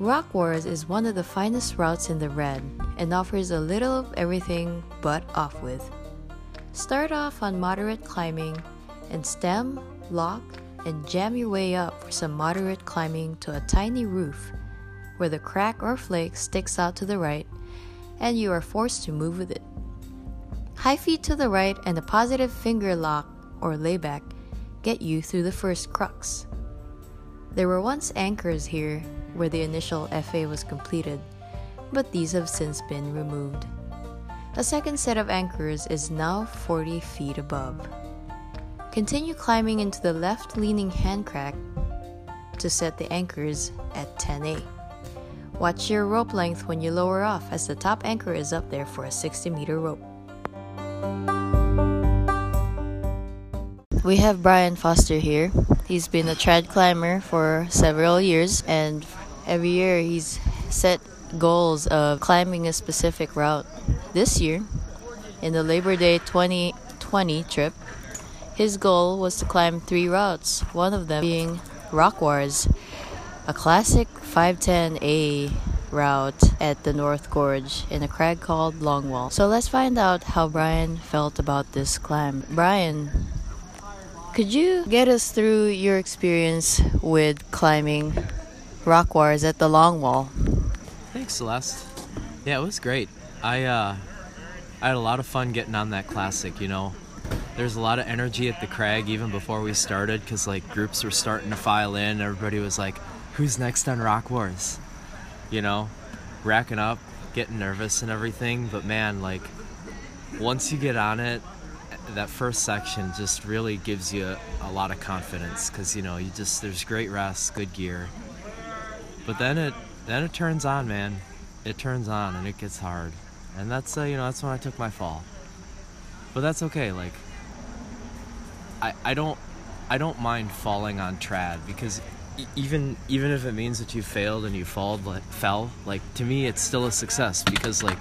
Rock Wars is one of the finest routes in the red and offers a little of everything but off width. Start off on moderate climbing and stem, lock, and jam your way up for some moderate climbing to a tiny roof where the crack or flake sticks out to the right and you are forced to move with it. High feet to the right and a positive finger lock or layback get you through the first crux. There were once anchors here where the initial FA was completed, but these have since been removed. A second set of anchors is now 40 feet above. Continue climbing into the left leaning hand crack to set the anchors at 10A. Watch your rope length when you lower off as the top anchor is up there for a 60 meter rope. We have Brian Foster here. He's been a trad climber for several years and every year he's set goals of climbing a specific route. This year, in the Labor Day 2020 trip, his goal was to climb three routes, one of them being Rock Wars, a classic 510A route at the North Gorge in a crag called Longwall. So let's find out how Brian felt about this climb. Brian, could you get us through your experience with climbing Rock Wars at the Long Wall. Thanks, Celeste. Yeah, it was great. I uh, I had a lot of fun getting on that classic. You know, there's a lot of energy at the crag even before we started because like groups were starting to file in. Everybody was like, "Who's next on Rock Wars?" You know, racking up, getting nervous and everything. But man, like once you get on it, that first section just really gives you a lot of confidence because you know you just there's great rest, good gear but then it then it turns on, man. It turns on and it gets hard. And that's uh, you know that's when I took my fall. But that's okay. Like I I don't I don't mind falling on trad because even even if it means that you failed and you fall like, fell like to me it's still a success because like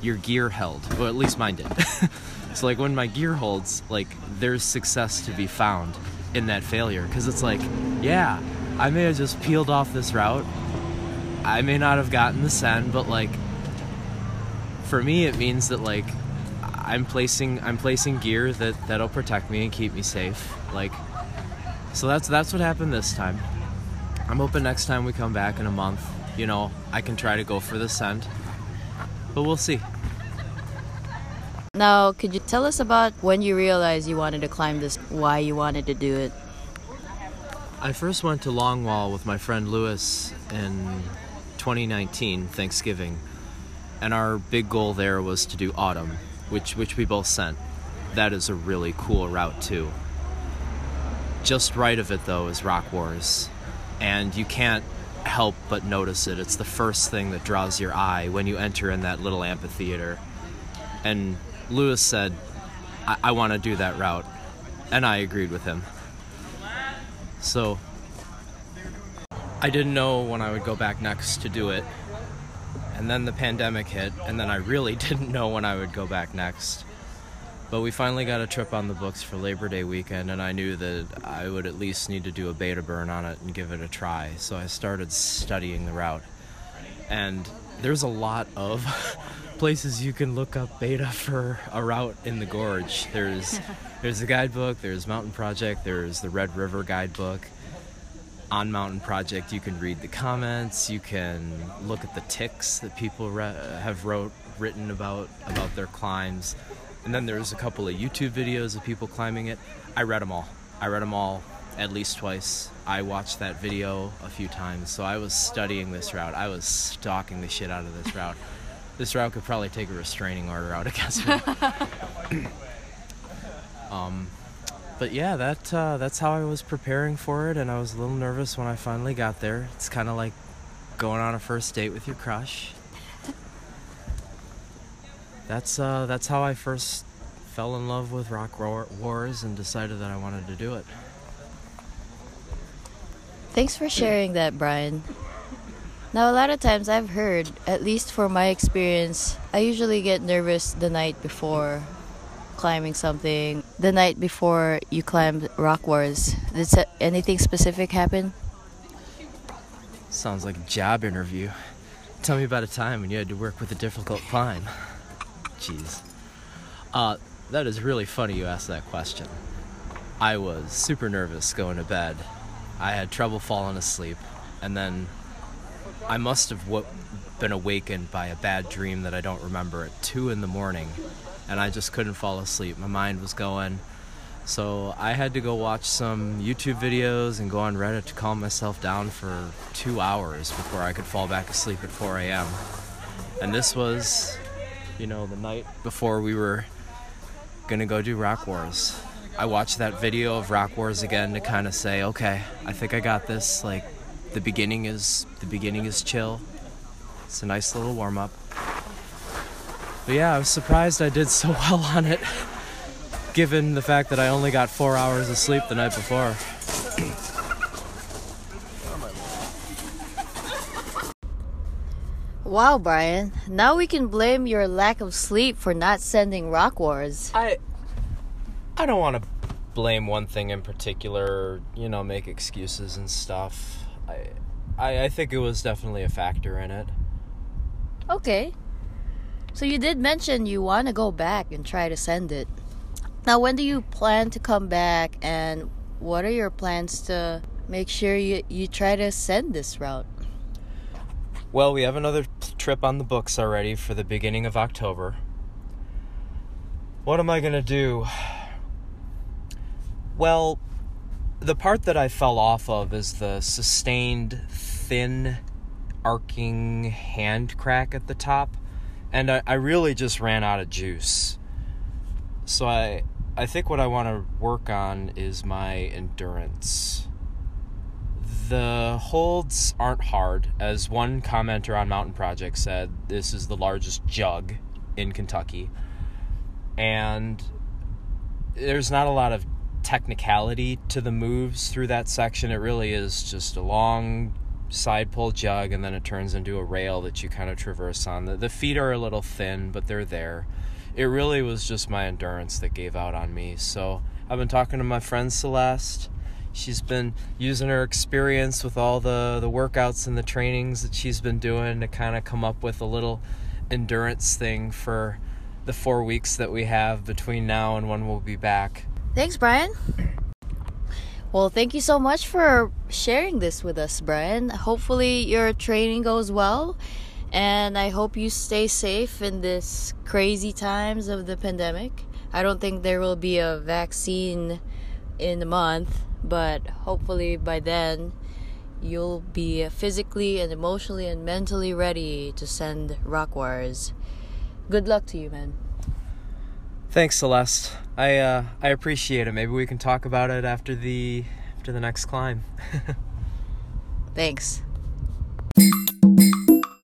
your gear held well at least mine did so like when my gear holds like there's success to be found in that failure because it's like yeah I may have just peeled off this route. I may not have gotten the send, but like for me it means that like I'm placing I'm placing gear that that'll protect me and keep me safe. Like so that's that's what happened this time. I'm hoping next time we come back in a month, you know, I can try to go for the send. But we'll see. Now, could you tell us about when you realized you wanted to climb this, why you wanted to do it? I first went to Longwall with my friend Lewis in 2019, Thanksgiving, and our big goal there was to do autumn, which which we both sent. That is a really cool route too. Just right of it though is Rock Wars, and you can't help but notice it. It's the first thing that draws your eye when you enter in that little amphitheater. And Lewis said, I, I want to do that route. And I agreed with him. So I didn't know when I would go back next to do it. And then the pandemic hit, and then I really didn't know when I would go back next. But we finally got a trip on the books for Labor Day weekend, and I knew that I would at least need to do a beta burn on it and give it a try. So I started studying the route. And there's a lot of places you can look up beta for a route in the gorge. There's there's the guidebook, there's Mountain Project, there's the Red River guidebook. On Mountain Project, you can read the comments, you can look at the ticks that people re- have wrote written about about their climbs. And then there's a couple of YouTube videos of people climbing it. I read them all. I read them all at least twice. I watched that video a few times, so I was studying this route. I was stalking the shit out of this route. this route could probably take a restraining order out against me. um, but yeah, that uh, that's how I was preparing for it, and I was a little nervous when I finally got there. It's kind of like going on a first date with your crush. That's uh, that's how I first fell in love with Rock Wars and decided that I wanted to do it. Thanks for sharing that, Brian. Now, a lot of times I've heard, at least for my experience, I usually get nervous the night before climbing something. The night before you climbed Rock Wars, did anything specific happen? Sounds like a job interview. Tell me about a time when you had to work with a difficult climb. Jeez. Uh, that is really funny you asked that question. I was super nervous going to bed. I had trouble falling asleep, and then I must have w- been awakened by a bad dream that I don't remember at 2 in the morning, and I just couldn't fall asleep. My mind was going. So I had to go watch some YouTube videos and go on Reddit to calm myself down for two hours before I could fall back asleep at 4 a.m. And this was, you know, the night before we were gonna go do Rock Wars. I watched that video of Rock Wars again to kind of say, okay, I think I got this. Like, the beginning is the beginning is chill. It's a nice little warm up. But yeah, I was surprised I did so well on it, given the fact that I only got four hours of sleep the night before. Wow, Brian. Now we can blame your lack of sleep for not sending Rock Wars. I I don't want to blame one thing in particular, you know, make excuses and stuff. I, I I think it was definitely a factor in it. Okay. So you did mention you want to go back and try to send it. Now, when do you plan to come back and what are your plans to make sure you, you try to send this route? Well, we have another trip on the books already for the beginning of October. What am I going to do? Well, the part that I fell off of is the sustained, thin, arcing hand crack at the top. And I, I really just ran out of juice. So I I think what I want to work on is my endurance. The holds aren't hard. As one commenter on Mountain Project said, this is the largest jug in Kentucky. And there's not a lot of technicality to the moves through that section. It really is just a long side pull jug and then it turns into a rail that you kind of traverse on. The, the feet are a little thin, but they're there. It really was just my endurance that gave out on me. So I've been talking to my friend Celeste. She's been using her experience with all the, the workouts and the trainings that she's been doing to kind of come up with a little endurance thing for the four weeks that we have between now and when we'll be back. Thanks, Brian. Well, thank you so much for sharing this with us, Brian. Hopefully, your training goes well, and I hope you stay safe in this crazy times of the pandemic. I don't think there will be a vaccine in a month, but hopefully by then you'll be physically and emotionally and mentally ready to send rock wars. Good luck to you, man. Thanks, Celeste. I uh, I appreciate it. Maybe we can talk about it after the after the next climb. Thanks.